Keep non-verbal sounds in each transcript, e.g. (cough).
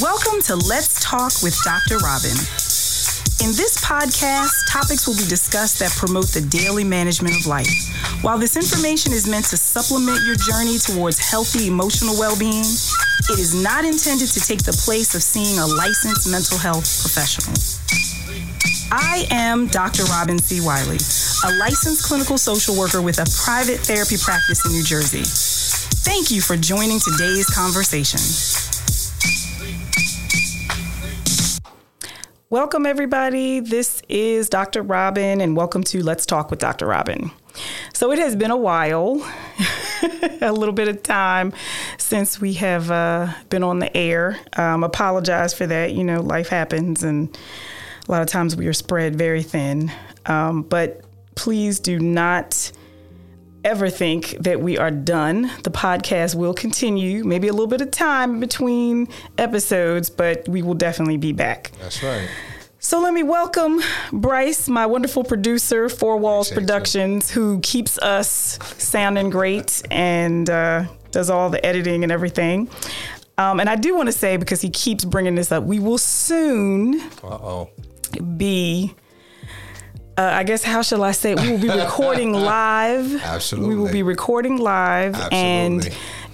Welcome to Let's Talk with Dr. Robin. In this podcast, topics will be discussed that promote the daily management of life. While this information is meant to supplement your journey towards healthy emotional well being, it is not intended to take the place of seeing a licensed mental health professional. I am Dr. Robin C. Wiley, a licensed clinical social worker with a private therapy practice in New Jersey. Thank you for joining today's conversation. Welcome, everybody. This is Dr. Robin, and welcome to Let's Talk with Dr. Robin. So, it has been a while, (laughs) a little bit of time since we have uh, been on the air. Um, apologize for that. You know, life happens, and a lot of times we are spread very thin. Um, but please do not ever think that we are done. The podcast will continue, maybe a little bit of time between episodes, but we will definitely be back. That's right. So let me welcome Bryce, my wonderful producer, Four Walls. Productions, who keeps us sounding great and uh, does all the editing and everything. Um, and I do want to say, because he keeps bringing this up, we will soon Uh oh. be uh, I guess how shall I say? We will be (laughs) recording live. Absolutely. We will be recording live, and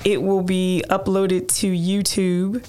it will be uploaded to YouTube.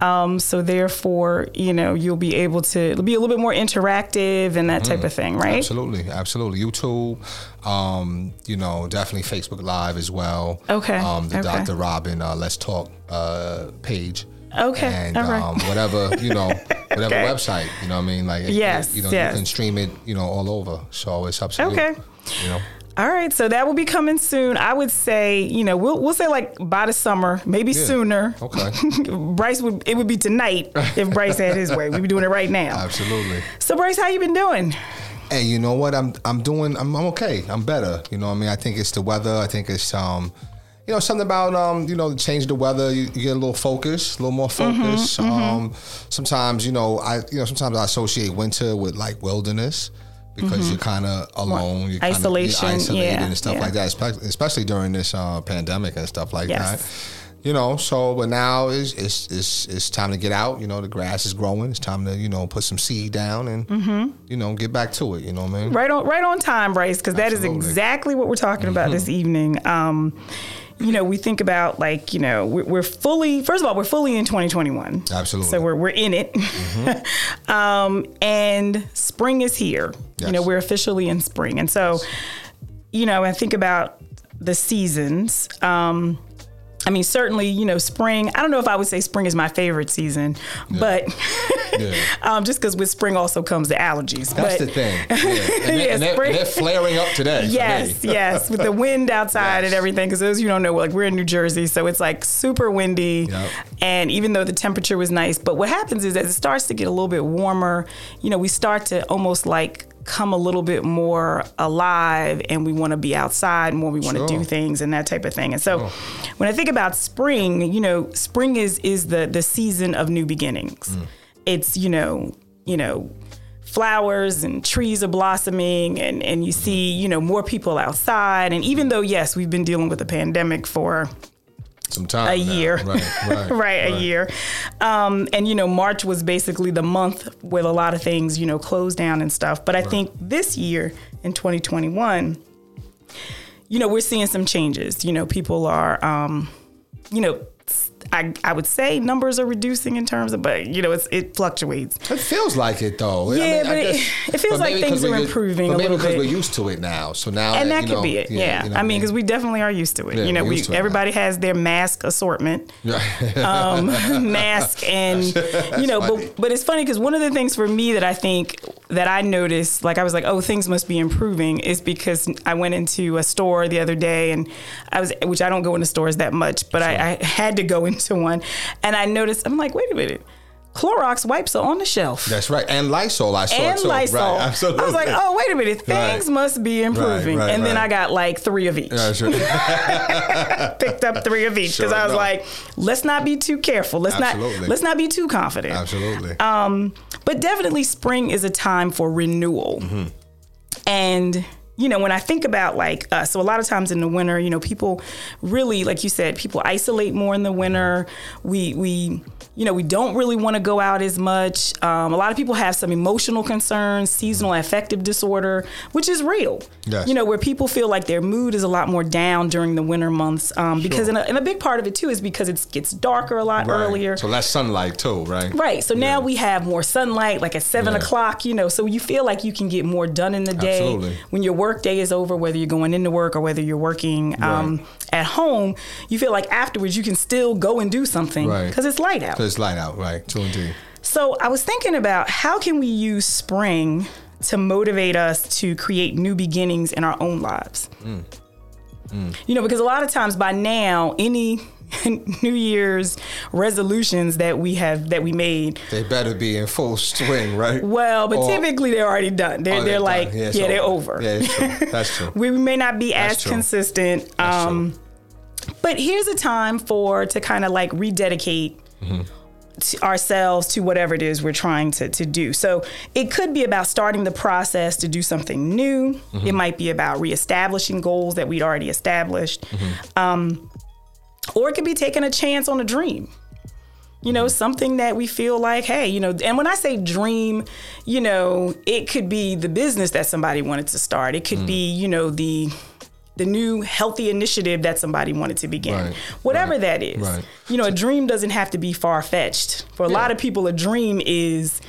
Um, so therefore, you know, you'll be able to it'll be a little bit more interactive and that type of thing, right? Absolutely, absolutely. YouTube, um, you know, definitely Facebook Live as well. Okay, Um, the okay. Dr. Robin uh, Let's Talk uh, page. Okay, And right. um, whatever you know, (laughs) whatever Okay. website, you know, what I mean, like, it- Yes, you know, yes. you can stream it, you know, all over. So it's up to you. Okay. You know, All right, so that will be coming soon. I would say, you know, we'll we'll say like by the summer, maybe sooner. Okay. (laughs) Bryce would it would be tonight if Bryce had his way. We'd be doing it right now. absolutely. So Bryce, how you been doing? Hey, you know what? I'm I'm doing. I'm, I'm okay. I'm better. You know, what I mean, I think it's the weather. I think it's um, you know, something about um, you know, the change the weather. You, you get a little focus, a little more Mm-hmm, focus. Um, sometimes you know, I you know, sometimes I associate winter with like wilderness. Because you're kind of alone, you're kind Mm-hmm. Isolation, of isolated yeah, and stuff yeah. like that, especially, especially during this uh, pandemic and stuff like Yes. that. You know, so but now is it's, it's it's time to get out. You know, the grass is growing. It's time to you know put some seed down and Mm-hmm. you know get back to it. You know what I mean? Right on, right on time, Bryce, because that is Mm-hmm. exactly what we're talking about this evening. Um, you know, we think about like, you know, we're, we're fully. First of all, we're fully in 2021. Absolutely. So we're we're in it, (laughs) um, and spring is here. You know, we're officially in spring, and so, you know, I think about the seasons. Um, I mean, certainly, you know, spring. I don't know if I would say spring is my favorite season, but Yeah. (laughs) um, just because with spring also comes the allergies. That's but, the thing. (laughs) Yeah. And, they're, Yeah, they're- spring- they're flaring up today. Yes, yes, with the (laughs) wind outside and everything. Because those you don't know, like we're in New Jersey, so it's like super windy. Yep. And even though the temperature was nice, but what happens is as it starts to get a little bit warmer, you know, we start to almost like come a little bit more alive, and we want to be outside more. We want to Sure. do things and that type of thing. And so, when I think about spring, you know, spring is is the the season of new beginnings. Mm. It's you know, you know flowers and trees are blossoming and, and you see, you know, more people outside. And even though, yes, we've been dealing with a pandemic for Some time. a now. year, Right, right. (laughs) right, a year. Um, and, you know, March was basically the month with a lot of things, you know, closed down and stuff. But I think this year in 2021, you know, we're seeing some changes. You know, people are, um, you know, I, I would say numbers are reducing in terms of, but you know, it's, it fluctuates. It feels like it though. Yeah, but it- it feels but like things are improving But a maybe because bit. we're used to it now. So now, and that you could know, be it. Yeah, you know I mean, because we definitely are used to it. Yeah, you know, we used to it now. everybody has their mask assortment, (laughs) um, (laughs) mask, and you know, but but it's funny because one of the things for me that I think that I noticed, like I was like, oh, things must be improving, is because I went into a store the other day and I was, which I don't go into stores that much, but I, I had to go (laughs) into one, and I noticed, I'm like, wait a minute. Clorox wipes are on the shelf. That's right. And Lysol, I saw and too. Lysol. Right, absolutely. I was like, oh, wait a minute, things Right. must be improving. right, and then. I got like three of each. That's right. (laughs) Picked up three of each because Sure I was enough. like, let's not be too careful. Let's Absolutely. not let's not be too confident. Absolutely. Um, but definitely spring is a time for renewal. Mm-hmm. And you know, when I think about like us, so a lot of times in the winter, you know, people really, like you said, people isolate more in the winter. We we you know, we don't really want to go out as much. Um, a lot of people have some emotional concerns, seasonal affective disorder, which is real. Yes. You know, where people feel like their mood is a lot more down during the winter months. Um, because, Sure. and, a, and a big part of it too is because it gets darker a lot Right. earlier. So less sunlight too, right? Right. So now Yeah. we have more sunlight, like at seven Yeah. o'clock, you know, so you feel like you can get more done in the day. Absolutely. When your work day is over, whether you're going into work or whether you're working um, Right. at home, you feel like afterwards you can still go and do something Right. because it's light out. So it's light out, right? Two and indeed. So I was thinking about how can we use spring to motivate us to create new beginnings in our own lives. You know, because a lot of times by now, any (laughs) New Year's resolutions that we have that we made, They better be in full swing, right? well, but Or- typically they're already done. They're Oh, they're done. like yeah, it's they're over. Yeah, true. (laughs) That's true. we may not be That's as true. consistent. Um, but here's a time for to kind of like rededicate Mm-hmm. to ourselves to whatever it is we're trying to, to do. So it could be about starting the process to do something new. Mm-hmm. It might be about reestablishing goals that we'd already established. Mm-hmm. Um, or it could be taking a chance on a dream. You know, something that we feel like, hey, you know, and when I say dream, you know, it could be the business that somebody wanted to start. It Mm. could be, you know, the the new healthy initiative that somebody wanted to begin. Right, Whatever right, that is. right. You know, a dream doesn't have to be far fetched. For a lot of people, a dream is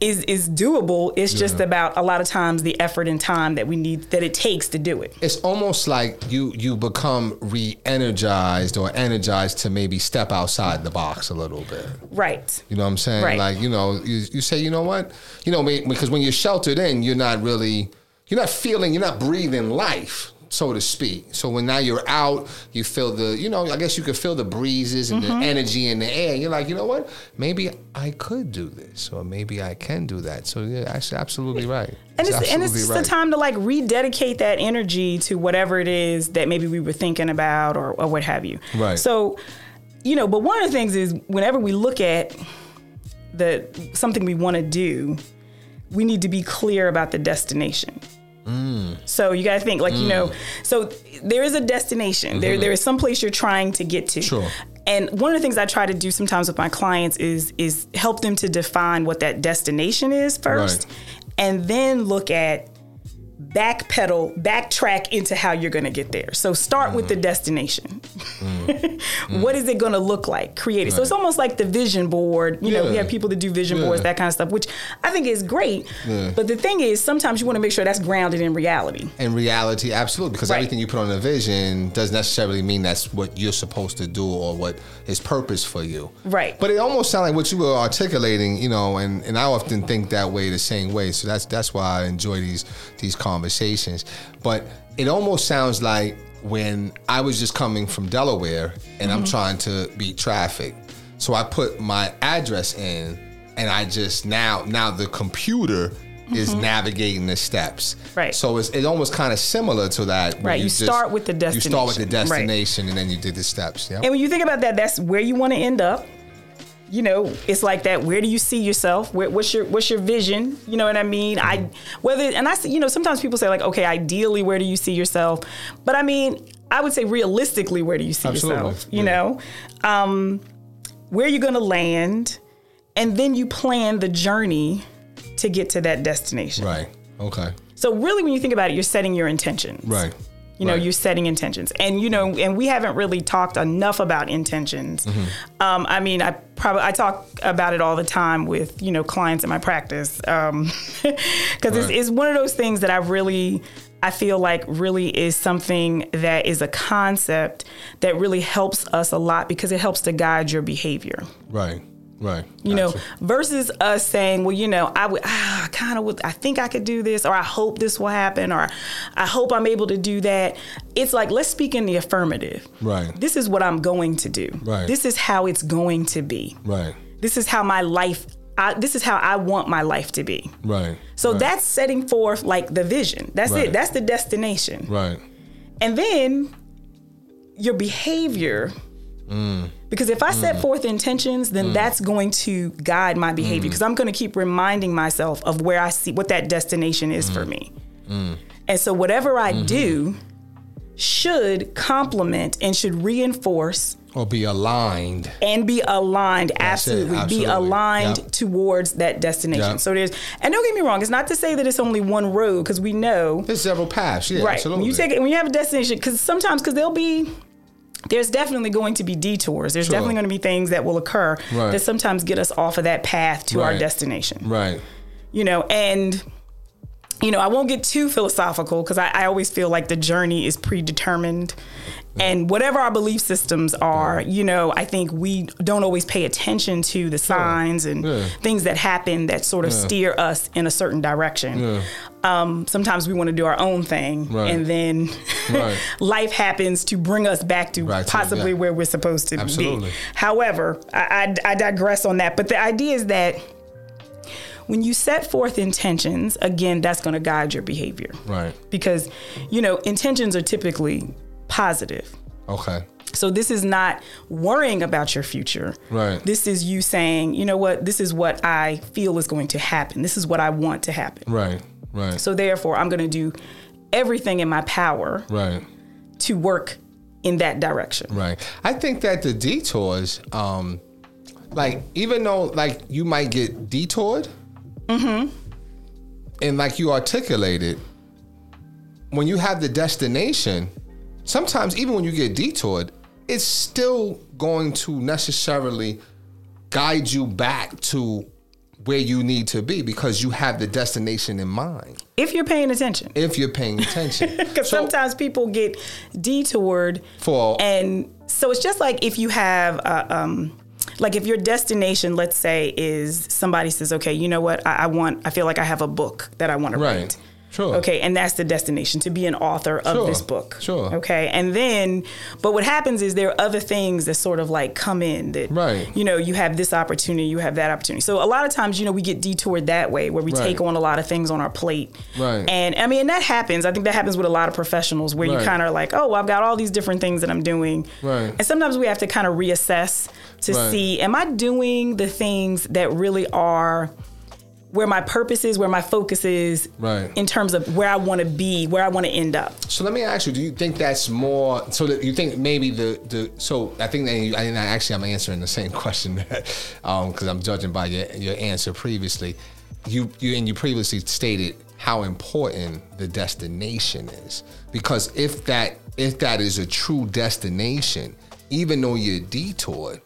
is is doable. It's just about a lot of times the effort and time that we need that it takes to do it. It's almost like you you become re-energized or energized to maybe step outside the box a little bit. Right. You know what I'm saying? Right. Like you know, you, you say, you know what? You know, because when you're sheltered in, you're not really, you're not feeling, you're not breathing life, so to speak. So when now you're out, you feel the, you know, I guess you could feel the breezes and Mm-hmm. the energy in the air. You're like, you know what? Maybe I could do this, or maybe I can do that. So yeah, actually, absolutely right. And it's, and it's just right. the time to like rededicate that energy to whatever it is that maybe we were thinking about or, or what have you. Right. So, you know, but one of the things is whenever we look at the something we want to do, we need to be clear about the destination. So you got to think like you know. So there is a destination. There mm-hmm. there is some place you're trying to get to. Sure. And one of the things I try to do sometimes with my clients is is help them to define what that destination is first, Right. and then look at backpedal, backtrack into how you're going to get there. So start with the Mm. destination. (laughs) What is it going to look like? Create it. So it's almost like the vision board. You know, we have people that do vision Yeah. boards, that kind of stuff, which I think is great. Yeah. But the thing is, sometimes you want to make sure that's grounded in reality. In reality, absolutely, because Right. everything you put on a vision doesn't necessarily mean that's what you're supposed to do or what is purpose for you. Right. But it almost sounds like what you were articulating, you know, and, and I often think that way, the same way. So that's that's why I enjoy these these conversations. But it almost sounds like when I was just coming from Delaware and Mm-hmm. I'm trying to beat traffic, so I put my address in, and I just now now the computer. Is navigating the steps, Mm-hmm. Right. So it's, it almost kind of similar to that. Right, you start with the destination. You start with the destination. Right. and then you did the steps. Yeah. And when you think about that, that's where you want to end up. You know, it's like that. Where do you see yourself? Where, what's your What's your vision? You know what I mean? I whether and I see. You know, sometimes people say like, okay, ideally, where do you see yourself? But I mean, I would say realistically, where do you see Absolutely, yourself? You yeah. know, um, where you're going to land, and then you plan the journey to get to that destination. Right. Okay. So really, when you think about it, you're setting your intentions. Right. You know, Right. you're setting intentions, and you know, and we haven't really talked enough about intentions. Mm-hmm. Um, I mean, I probably I talk about it all the time with you know clients in my practice (laughs) because it's, Right. it's one of those things that I really I feel like really is something that is a concept that really helps us a lot because it helps to guide your behavior Right. Right. you know, versus us saying, well, you know, I would, ah, I kind of would, I think I could do this, or I hope this will happen, or I hope I'm able to do that. It's like, let's speak in the affirmative. Right. This is what I'm going to do. Right. This is how it's going to be. Right. This is how my life, I, this is how I want my life to be. Right. So right. that's setting forth like the vision. That's Right. it. That's the destination. Right. And then your behavior. Because if I set mm. forth intentions, then mm. that's going to guide my behavior. Mm. Because I'm going to keep reminding myself of where I see what that destination is for me. And so whatever I mm-hmm. do should complement and should reinforce Or be aligned. and be aligned it, absolutely, be aligned Yep. towards that destination Yep. so there's and don't get me wrong it's not to say that it's only one road because we know There's several paths. Yeah, right absolutely. when you take it when you have a destination because sometimes because there'll be there's definitely going to be detours there's Sure. definitely going to be things that will occur Right. that sometimes get us off of that path to our destination Right. you know and you know i won't get too philosophical because I, I always feel like the journey is predetermined and whatever our belief systems are you know i think we don't always pay attention to the signs and things that happen that sort of steer us in a certain direction um, sometimes we want to do our own thing Right. and then Right. (laughs) life happens to bring us back to to- possibly yeah. where we're supposed to Absolutely. be however I, I, I digress on that but the idea is that when you set forth intentions, again, that's going to guide your behavior. Right. Because, you know, intentions are typically positive. Okay. So this is not worrying about your future. Right. This is you saying, you know what, this is what I feel is going to happen. This is what I want to happen. Right. Right. So therefore, I'm going to do everything in my power right. to work in that direction. Right. I think that the detours, um, like even though like you might get detoured, Mm-hmm. and like you articulated, when you have the destination, sometimes even when you get detoured, it's still going to necessarily guide you back to where you need to be because you have the destination in mind. If you're paying attention. If you're paying attention, (laughs) Because So- sometimes people get detoured For- and so it's just like if you have a, um like if your destination let's say is somebody says okay you know what I, I want i feel like i have a book that i want to Right. write Sure. okay and that's the destination to be an author of Sure. this book Sure. okay and then but what happens is there are other things that sort of like come in that Right. you know you have this opportunity you have that opportunity so a lot of times you know we get detoured that way where we Right. take on a lot of things on our plate Right. and i mean that happens i think that happens with a lot of professionals where you kind of like oh well, i've got all these different things that i'm doing Right. and sometimes we have to kind of reassess to Right. see am i doing the things that really are where my purpose is where my focus is Right. in terms of where i want to be where i want to end up So let me ask you: Do you think that's more? So that you think maybe the the so I think that you, I actually I'm answering the same (laughs) question because um, I'm judging by your your answer previously. You you and you previously stated how important the destination is because if that if that is a true destination, even though you're detoured,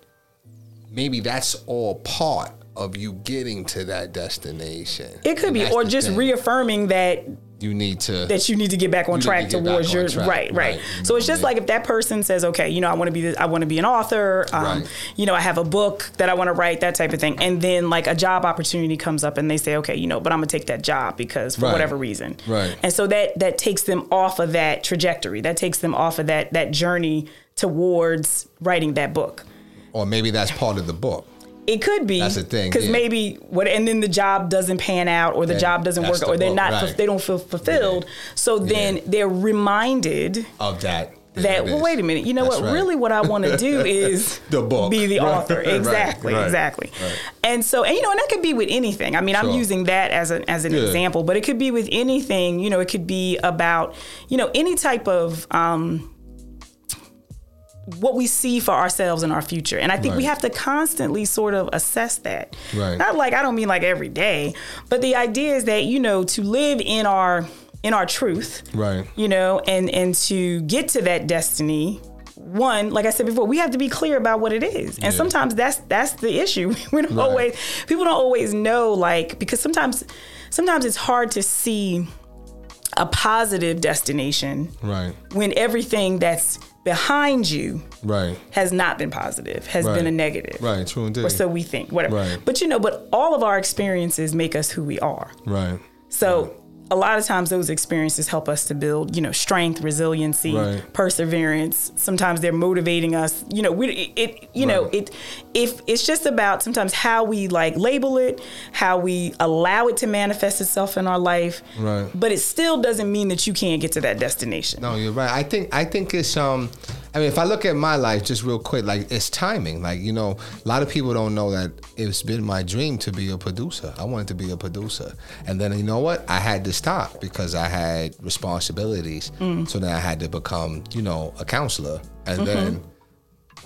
maybe that's all part of you getting to that destination. it could And be or just thing. reaking that you need to that you need to get back on track to towards your track. right, right Right. So it's just Yeah. like if that person says, okay, you know, I want to be this, I want to be an author, um, Right. you know, I have a book that I want to write, that type of thing, and then like a job opportunity comes up and they say, okay, you know, but I'm gonna take that job because for Right. whatever reason, Right. And so that that takes them off of that trajectory, that takes them off of that that journey towards writing that book. or maybe that's part of the book. It could be That's the thing, because yeah. maybe what, and then the job doesn't pan out, or the Then job doesn't work, the or they're not, right. they don't feel fulfilled. So then Yeah. they're reminded of that. That well wait a minute you know That's what right. really what i want to do (laughs) is The book. be the Right, author exactly exactly and so and you know and that could be with anything i mean i'm using that as an as an Yeah. example but it could be with anything you know it could be about you know any type of um what we see for ourselves in our future. And I think we have to constantly sort of assess that. Right. Not like I don't mean like every day, but the idea is that, you know, to live in our in our truth Right. you know and and to get to that destiny one like i said before we have to be clear about what it is and Yeah. sometimes that's that's the issue (laughs) we don't Right. always people don't always know like because sometimes sometimes it's hard to see a positive destination Right. when everything that's behind you Right. has not been positive has Right. been a negative Right. True indeed. or so we think whatever Right. but you know but all of our experiences make us who we are right. so a lot of times those experiences help us to build, you know, strength, resiliency, Right. perseverance. Sometimes they're motivating us. You know, we it you know, it if it's just about sometimes how we like label it, how we allow it to manifest itself in our life. Right. But it still doesn't mean that you can't get to that destination. No, you're right. I think I think it's um I mean, if I look at my life just real quick, like it's timing. Like you know, a lot of people don't know that it's been my dream to be a producer. I wanted to be a producer, and then you know what? I had to stop because I had responsibilities. Mm. So then I had to become, you know, a counselor, and Mm-hmm. then.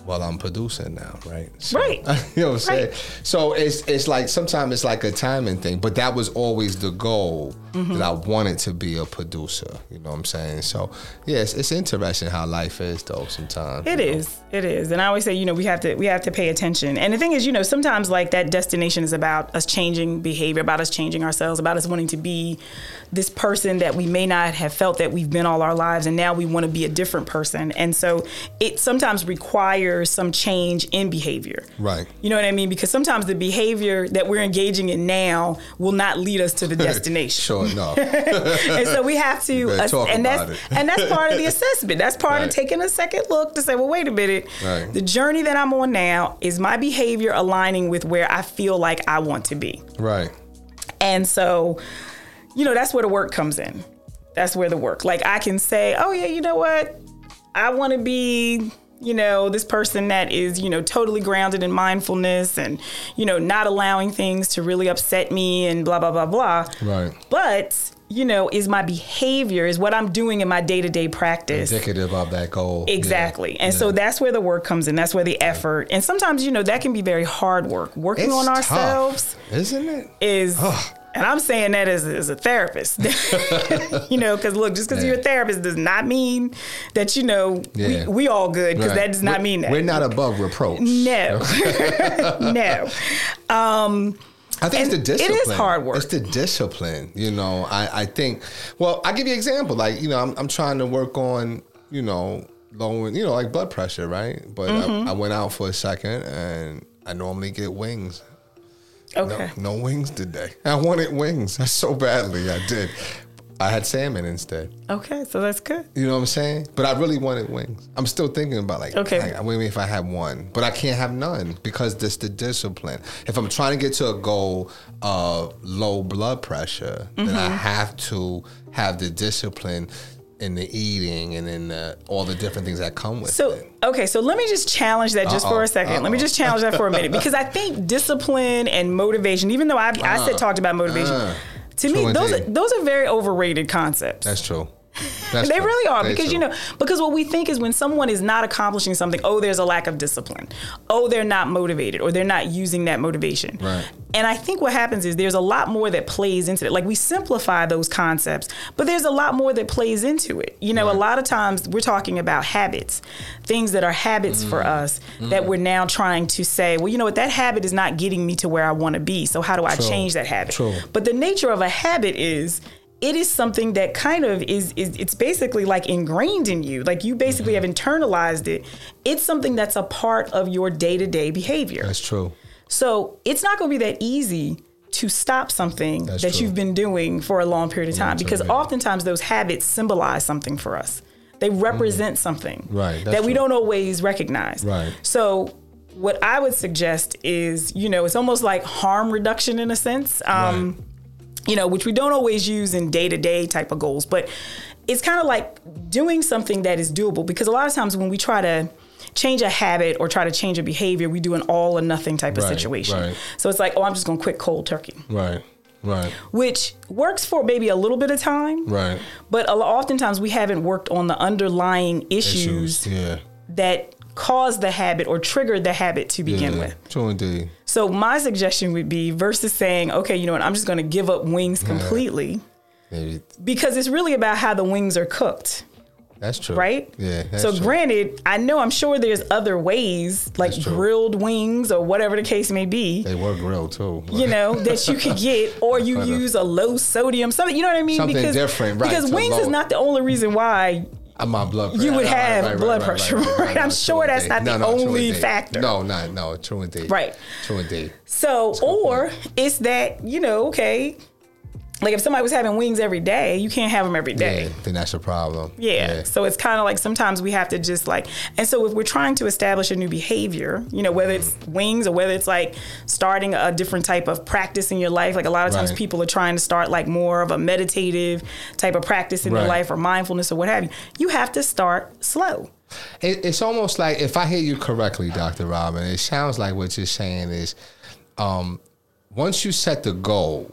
Well, I'm producing now, right? So- Right. (laughs) you know what I'm saying? So it's it's like sometimes it's like a timing thing, but that was always the goal Mm-hmm. that I wanted to be a producer. You know what I'm saying? So yes, it's interesting how life is though. Sometimes It is. It is. And I always say, you know, we have to we have to pay attention. And the thing is, you know, sometimes like that destination is about us changing behavior, about us changing ourselves, about us wanting to be this person that we may not have felt that we've been all our lives and now we want to be a different person. And so it sometimes requires some change in behavior. Right. You know what I mean? Because sometimes the behavior that we're engaging in now will not lead us to the (laughs) destination Sure enough. (laughs) and so we have to, talk and about that's it. and that's part of the (laughs) assessment. That's part Right. of taking a second look to say, well, wait a minute. Right. The journey that I'm on now is my behavior aligning with where I feel like I want to be, right. and so, you know, that's where the work comes in. That's where the work. Like I can say, oh yeah, you know what, I want to be. You know, this person that is, you know, totally grounded in mindfulness and, you know, not allowing things to really upset me and blah, blah, blah, blah. Right. But, you know, is my behavior, is what I'm doing in my day to day practice. Indicative of that goal. Exactly. Yeah. And so that's where the work comes in. That's where the effort. And sometimes, you know, that can be very hard work. Working It's on tough, ourselves isn't it? is. And I'm saying that as, as a therapist, (laughs) you know, because look, just because you're a therapist does not mean that you know Yeah. we, we all good. Because Right. that does not We're- mean that. We're not above reproach. No, (laughs) (laughs) no. I think it's the And it is discipline. hard work. It's the discipline. You know, I, I think. Well, I give you an example. Like you know, I'm I'm trying to work on you know lowering you know like blood pressure, right? But Mm-hmm. I, I went out for a second and I normally get wings. Okay. No, no wings today. (laughs) I wanted wings so badly. I did. I had salmon instead. Okay. So that's good. You know what I'm saying? But I really wanted wings. I'm still thinking about like, Okay. like, maybe if I had one, but I can't have none because that's the discipline. If I'm trying to get to a goal of low blood pressure, then I Mm-hmm. have to have the discipline in the eating and in the, all the different things that come with So it. So, okay, so let me just challenge that just for Uh-oh, a 2nd Let me just challenge that for a minute (laughs) because I think discipline and motivation, even though I, I said talked about motivation, uh, to me those are, those are very overrated concepts. That's true. That's they true. really are They because you know because what we think is when someone is not accomplishing something, oh, there's a lack of discipline, oh, they're not motivated, or they're not using that motivation. Right. And I think what happens is there's a lot more that plays into it. Like we simplify those concepts, but there's a lot more that plays into it. You know, a lot of times we're talking about habits, things that are habits for Mm. us that we're now trying to say, well, you know what, that habit is not getting me to where I want to be. So how do I True. change that habit? True. But the nature of a habit is it is something that kind of is, is it's basically like ingrained in you. Like you basically have internalized it. It's something that's a part of your day-to-day behavior. That's true. So it's not going to be that easy to stop something That's that true. you've been doing for a long period of time because time, oftentimes those habits symbolize something for us. They represent something Mm-hmm. Right, that we true. don't always recognize. Right. So what I would suggest is, you know, it's almost like harm reduction in a sense. Um, you know, which we don't always use in day to day type of goals, but it's kind of like doing something that is doable because a lot of times when we try to change a habit or try to change a behavior, we do an all or nothing type of Right, situation. right. So it's like, oh, I'm just going to quit cold turkey, Right. Right. which works for maybe a little bit of time, Right. but oftentimes we haven't worked on the underlying issues, Yeah. that caused the habit or triggered the habit to begin yeah. with. True indeed. So my suggestion would be versus saying, okay, you know what, I'm just going to give up wings completely Maybe because it's really about how the wings are cooked, that's true. right? Yeah. So true. granted, I know I'm sure there's other ways like grilled wings or whatever the case may be. they were grilled too. (laughs) You know that you could get, (laughs) or you use a low sodium something. You know what I mean? Something because different, right, because wings is not the only reason why my blood pressure. You would have right, right, blood right, pressure, right? I'm no, sure that's not the No, no, only factor. No, no, no, true indeed. Right. True indeed. So, or it's that, you know, okay, like if somebody was having wings every day, you can't have them every day. Yeah, then that's a problem. Yeah. So it's kind of like sometimes we have to just like, and so if we're trying to establish a new behavior, you know, whether it's wings or whether it's like starting a different type of practice in your life, like a lot of times Right. people are trying to start like more of a meditative type of practice in their life or mindfulness or what have you, you have to start slow. It, it's almost like if I hear you correctly, Doctor Robin, it sounds like what you're saying is, um, once you set the goal,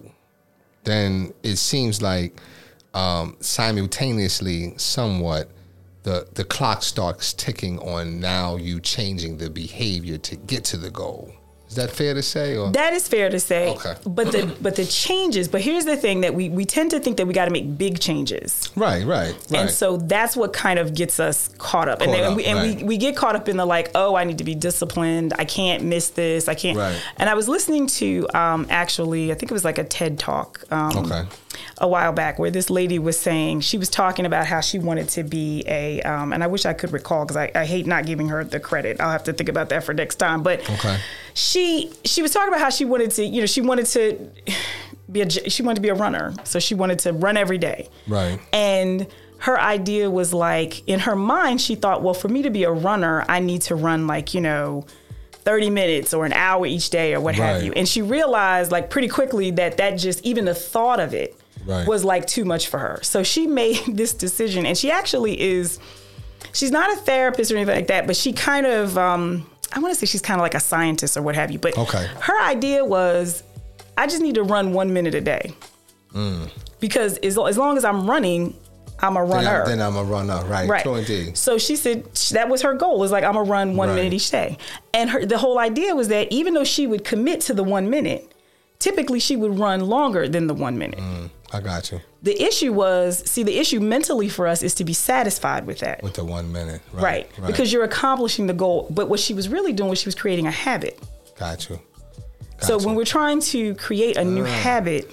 then it seems like um, simultaneously, somewhat, the the clock starts ticking on now you changing the behavior to get to the goal. Is that fair to say? Or? That is fair to say. Okay. But the but the changes. But here's the thing that we we tend to think that we got to make big changes. Right, right, right. And so that's what kind of gets us caught up. and then up, we, and right. we, we get caught up in the like, oh, I need to be disciplined. I can't miss this. I can't. Right. And I was listening to um, actually, I think it was like a TED talk. Um, Okay. A while back, where this lady was saying she was talking about how she wanted to be a, um, and I wish I could recall because I, I hate not giving her the credit. I'll have to think about that for next time. But Okay. She she was talking about how she wanted to, you know, she wanted to be a she wanted to be a runner, so she wanted to run every day. Right. And her idea was like, in her mind, she thought, well, for me to be a runner, I need to run like, you know, 30 minutes or an hour each day or what have you. And she realized like pretty quickly that that just, even the thought of it Right. was like too much for her. So she (laughs) made this decision and she actually is, she's not a therapist or anything like that, but she kind of, um, I want to say she's kind of like a scientist or what have you. But Okay. her idea was, I just need to run one minute a day. Because as, as long as I'm running, I'm a Mm. Then, runner. I, then I'm a runner. Right. Right. True indeed. So she said that was her goal. Was like I'm gonna run one Right. minute each day, and her the whole idea was that even though she would commit to the one minute, typically she would run longer than the one minute. I got you. The issue was, see, the issue mentally for us is to be satisfied with that, With the one minute. right? Right. Because you're accomplishing the goal. But what she was really doing was she was creating a habit. got you. So Gotcha. when we're trying to create a new mm. habit,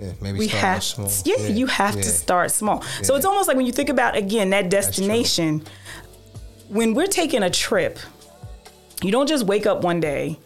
yeah, maybe we start have small. yeah, you have yeah. to start small so it's almost like when you think about again that destination when we're taking a trip you don't just wake up one day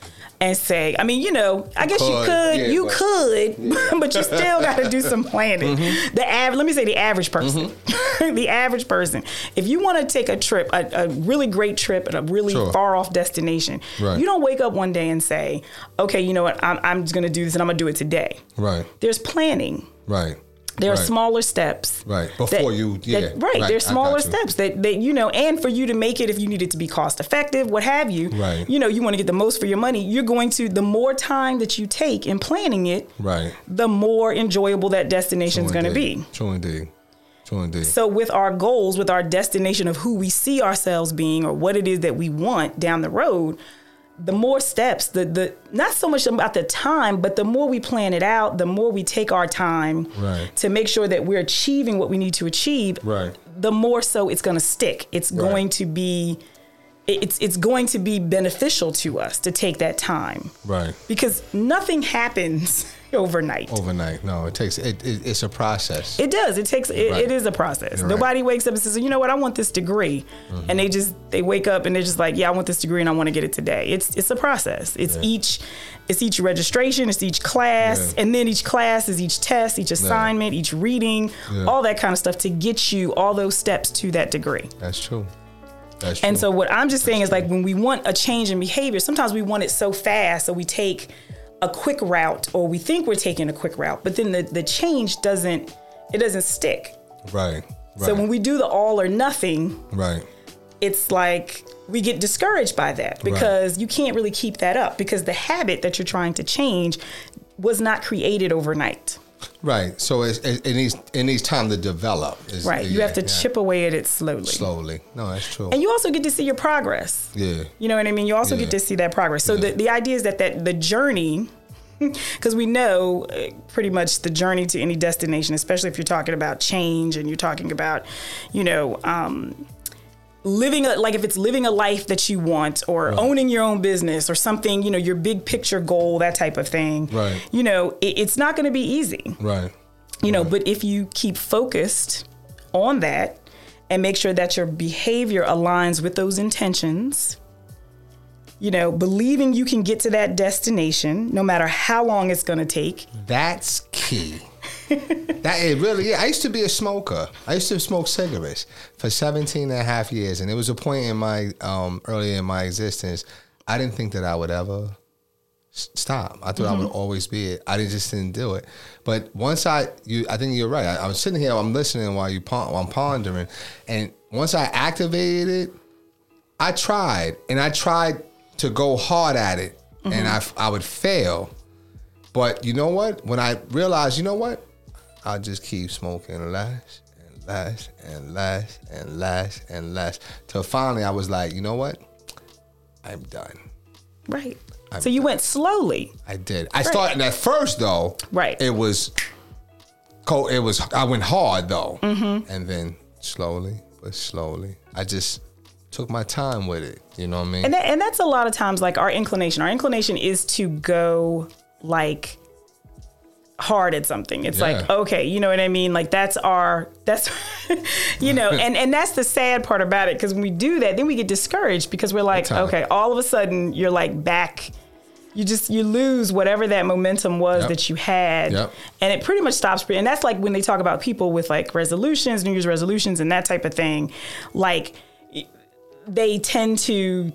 and say i mean you know i guess you could, yeah, you but- could (laughs) but you still got to do some planning Mm-hmm. the average let me say the average person (laughs) the average person if you want to take a trip a, a really great trip at a really Sure. far off destination Right. you don't wake up one day and say okay you know what i'm, I'm just going to do this and i'm going to do it today Right. there's planning Right. There are smaller steps. Right. Before you- yeah, that- right. right, There's smaller steps that, that, you know, and for you to make it, if you need it to be cost effective, what have you, Right. you know, you want to get the most for your money, you're going to, the more time that you take in planning it, Right. the more enjoyable that destination is going to be. True indeed. True indeed. So with our goals, with our destination of who we see ourselves being or what it is that we want down the road, the more steps, the the not so much about the time, but the more we plan it out, the more we take our time Right. to make sure that we're achieving what we need to achieve. Right. The more so it's going to stick. It's going to be it's it's going to be beneficial to us to take that time right. because nothing happens (laughs) overnight. Overnight. No, it takes it, it it's a process. It does. It takes. It, Right. it is a process. Nobody wakes up and says, "You know what? I want this degree," Mm-hmm. and they just they wake up and they're just like, "Yeah, I want this degree and I want to get it today." It's it's a process. It's Yeah. each it's each registration. It's each class, Yeah. and then each class is each test, each assignment, each reading, Yeah. all that kind of stuff to get you all those steps to that degree. That's true. That's true. And so what I'm just saying is like when we want a change in behavior, sometimes we want it so fast, so we take a quick route or we think we're taking a quick route, but then the, the change doesn't it doesn't stick. right. Right. So when we do the all or nothing, right. it's like we get discouraged by that because you can't really keep that up because the habit that you're trying to change was not created overnight. Right. So it, it needs it needs time to develop. It's- Right. You yeah, have to yeah. chip away at it slowly. slowly. No, that's true. And you also get to see your progress. yeah. You know what I mean? You also Yeah. get to see that progress. So the, the idea is that, that the journey, (laughs) because we know uh, pretty much the journey to any destination, especially if you're talking about change and you're talking about, you know, um, living a, like if it's living a life that you want or owning your own business or something, you know, your big picture goal, that type of thing. Right. You know, it, it's not going to be easy Right. you know but if you keep focused on that and make sure that your behavior aligns with those intentions you know believing you can get to that destination no matter how long it's going to take That's key. (laughs) that it really is. I used to be a smoker. I used to smoke cigarettes for 17 and a half years. And it was a point in my um, early in my existence, I didn't think that I would ever stop. I thought I would always be it. I didn't, just didn't do it. But once I, you, I think you're right. I, was sitting here, I'm listening while you pon- I'm pondering, and once I activated it, I tried and I tried to go hard at it and I, I would fail. But you know what? When I realized, you know what? I'll just keep smoking less and less and less and less and less till finally I was like, you know what? I'm done. Right. so you went slowly. I did. I started at first though. Right. It was cold. It was. I went hard though, mm-hmm. and then slowly but slowly, I just took my time with it. You know what I mean? And that, and that's a lot of times like our inclination. Our inclination is to go like hard at something. It's like, okay, you know what I mean? Like that's our that's (laughs) you know, (laughs) and and that's the sad part about it because when we do that, then we get discouraged because we're like, okay, all of a sudden you're like back you just you lose whatever that momentum was Yep. that you had Yep. and it pretty much stops and that's like when they talk about people with like resolutions new year's resolutions and that type of thing like they tend to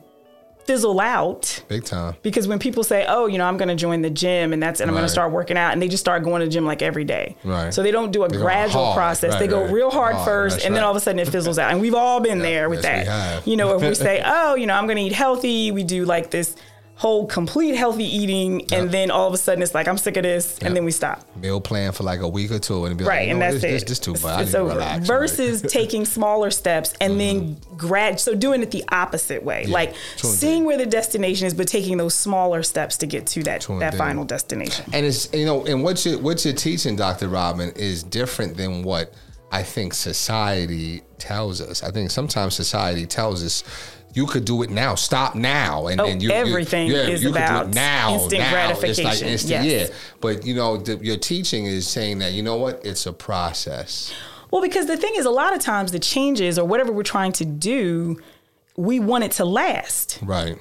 fizzle out Big time. because when people say, "Oh, you know, I'm going to join the gym and that's and I'm going to start working out," and they just start going to the gym like every day. Right. So they don't do a go gradual process. Right, they go right. real hard Hard. first, and then all of a sudden it fizzles out. And we've all been there with yes, that. You know, if we say, (laughs) "Oh, you know, I'm going to eat healthy," we do like this whole complete healthy eating, and Yep. then all of a sudden it's like I'm sick of this, Yep. and then we stop. Meal plan for like a week or two, and be Right, like, and know, that's this, it. This, this too much. It's over. relax. Versus (laughs) taking smaller steps and then mm-hmm. grad. So doing it the opposite way, like true indeed. seeing where the destination is, but taking those smaller steps to get to that True that indeed. final destination. And it's you know, and what you what you're teaching, Dr. Robin, is different than what I think society tells us. I think sometimes society tells us you could do it now, stop now, and Oh, then you, you- everything yeah, is you could about do it now, instant now. It's like gratification. instant, Yes. yeah. But you know, the, your teaching is saying that you know what, it's a process. Well, because the thing is, a lot of times the changes or whatever we're trying to do, we want it to last. Right.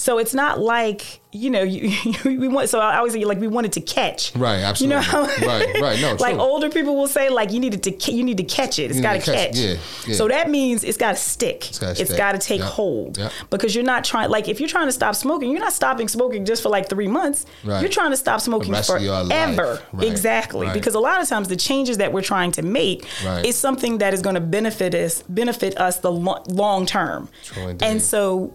So it's not like you know (laughs) you, we want. So I always say like we wanted to catch. Right, Absolutely. You know, Right, (laughs) right, no, like true. older people will say like you needed to you need to catch it. It's got to catch- catch. yeah, yeah. So that means it's got to stick. It's got to take Yep, hold yep. because you're not trying. Like if you're trying to stop smoking, you're not stopping smoking just for like three months. Right. You're trying to stop smoking rest of your forever. Right, Exactly. right. Because a lot of times the changes that we're trying to make is something that is going to benefit us benefit us the lo- long term. And so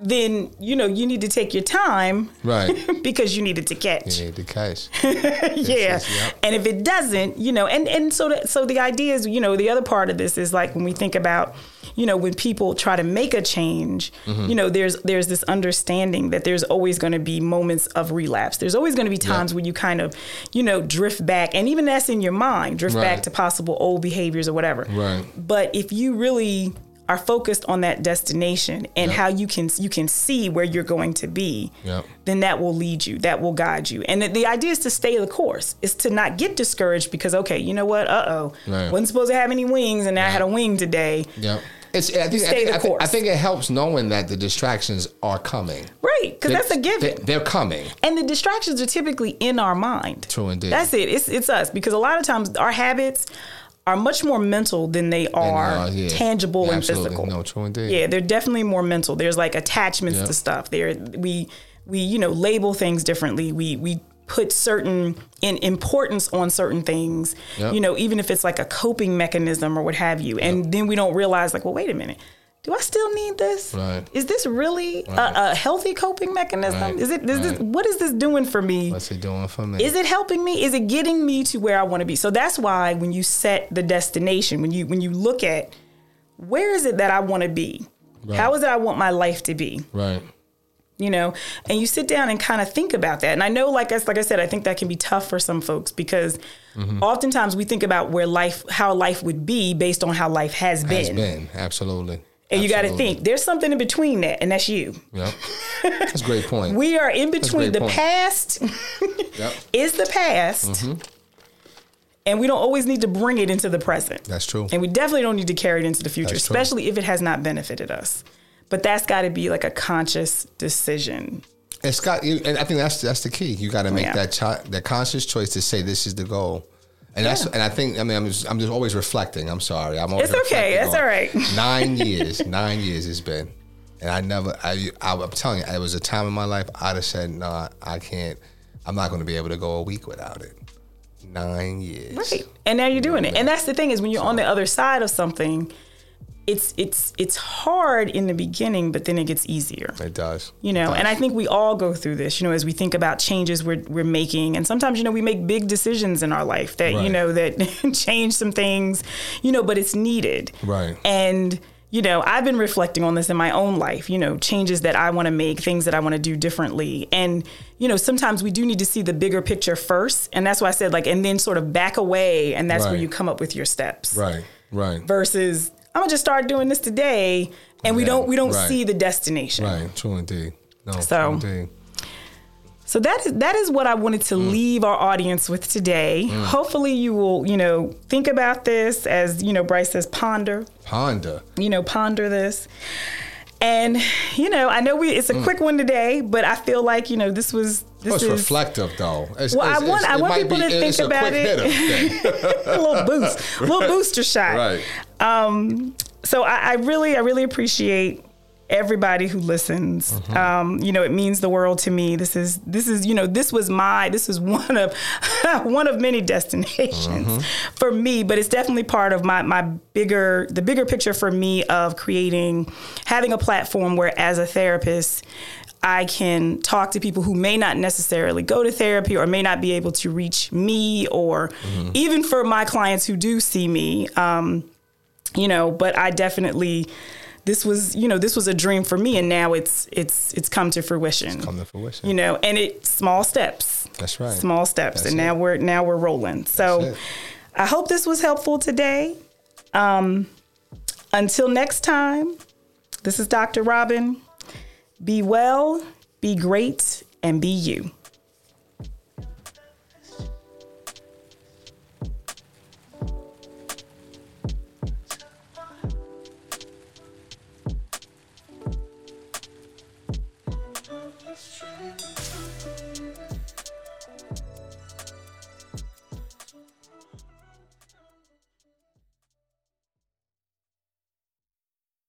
then you know you need to take your time Right. (laughs) because you need it to catch You need to catch. (laughs) yeah yep. and if it doesn't you know and and so that, so the idea is you know the other part of this is like when we think about you know when people try to make a change Mm-hmm. you know there's there's this understanding that there's always going to be moments of relapse there's always going to be times when you kind of you know drift back and even that's in your mind drift back to possible old behaviors or whatever Right. but if you really are focused on that destination and Yep. how you can you can see where you're going to be Yep. then that will lead you that will guide you and the, the idea is to stay the course is to not get discouraged because okay you know what uh-oh Right. wasn't supposed to have any wings and i had a wing today Yep. It's, I think, I, Stay think, the I, think, I think it helps knowing that the distractions are coming. right because that's a given They, are coming. and the distractions are typically in our mind True indeed. that's it it's, it's us because a lot of times our habits are much more mental than they are uh, yeah. tangible Yeah, and physical No, true indeed. yeah they're definitely more mental there's like attachments Yeah. to stuff there we we you know label things differently we we put certain in importance on certain things Yep. you know even if it's like a coping mechanism or what have you and then we don't realize like well wait a minute do I still need this? Right. Is this really Right. a, a healthy coping mechanism? Right. Is it? Is this, what is this doing for me? What's it doing for me? is it helping me is it getting me to where i want to be so that's why when you set the destination when you when you look at where is it that i want to be how is it i want my life to be right. you know and you sit down and kind of think about that and i know like I, like I said i think that can be tough for some folks because Mm-hmm. oftentimes we think about where life how life would be based on how life has been, Has been absolutely. And you got to think there's something in between that and that's you Yep. (laughs) That's a great point. we are in between the point. past yep. (laughs) is the past Mm-hmm. and we don't always need to bring it into the present That's true. and we definitely don't need to carry it into the future That's true. especially if it has not benefited us but that's got to be like a conscious decision It's got and I think that's that's the key. You got to make Yeah. that chi- that conscious choice to say this is the goal. And that's and I think I mean I'm just, I'm just always reflecting. I'm sorry. I'm always It's okay. That's all right. (laughs) Nine years. Nine years it's been, and I never. I, I I'm telling you, it was a time in my life I'd have said, "Nah, I can't. I'm not going to be able to go a week without it." Nine years. right and now you're doing it and that's the thing is when you're on the other side of something it's it's it's hard in the beginning, but then it gets easier. It does. You know, It and I think we all go through this, you know, as we think about changes we're, we're making. And sometimes, you know, we make big decisions in our life that, you know, that (laughs) change some things, you know, but it's needed. Right. And, you know, I've been reflecting on this in my own life, you know, changes that I want to make, things that I want to do differently. And, you know, sometimes we do need to see the bigger picture first. And that's why I said, like, and then sort of back away. And that's where you come up with your steps Right. Right. versus I'm to just start doing this today. And we don't, we don't right. see the destination. Right. True indeed. No. So- true indeed. So that is that is what I wanted to leave our audience with today. Hopefully you will, you know, think about this as, you know, Bryce says ponder, Ponder. you know, ponder this. And, you know, I know we it's a quick one today, but I feel like, you know, this was this it's is reflective though. It's, Well, I want- it's- I want people to think a about it. (laughs) a little boost, a little (laughs) booster shot. right. Um, so I, I really, I really appreciate everybody who listens. Mm-hmm. Um, you know, it means the world to me. This is, this is, you know, this was my, this is (laughs) one of, one of many destinations Mm-hmm. for me. But it's definitely part of my, my bigger, the bigger picture for me of creating, having a platform where, as a therapist. I can talk to people who may not necessarily go to therapy or may not be able to reach me, or Mm-hmm. even for my clients who do see me. Um, you know but i definitely this was you know this was a dream for me and now it's it's it's come to fruition. Come to fruition. you know and it small steps. That's right. small steps That's and now we're now we're rolling. So i hope this was helpful today. Um until next time this is dr robin. Be well be great and be you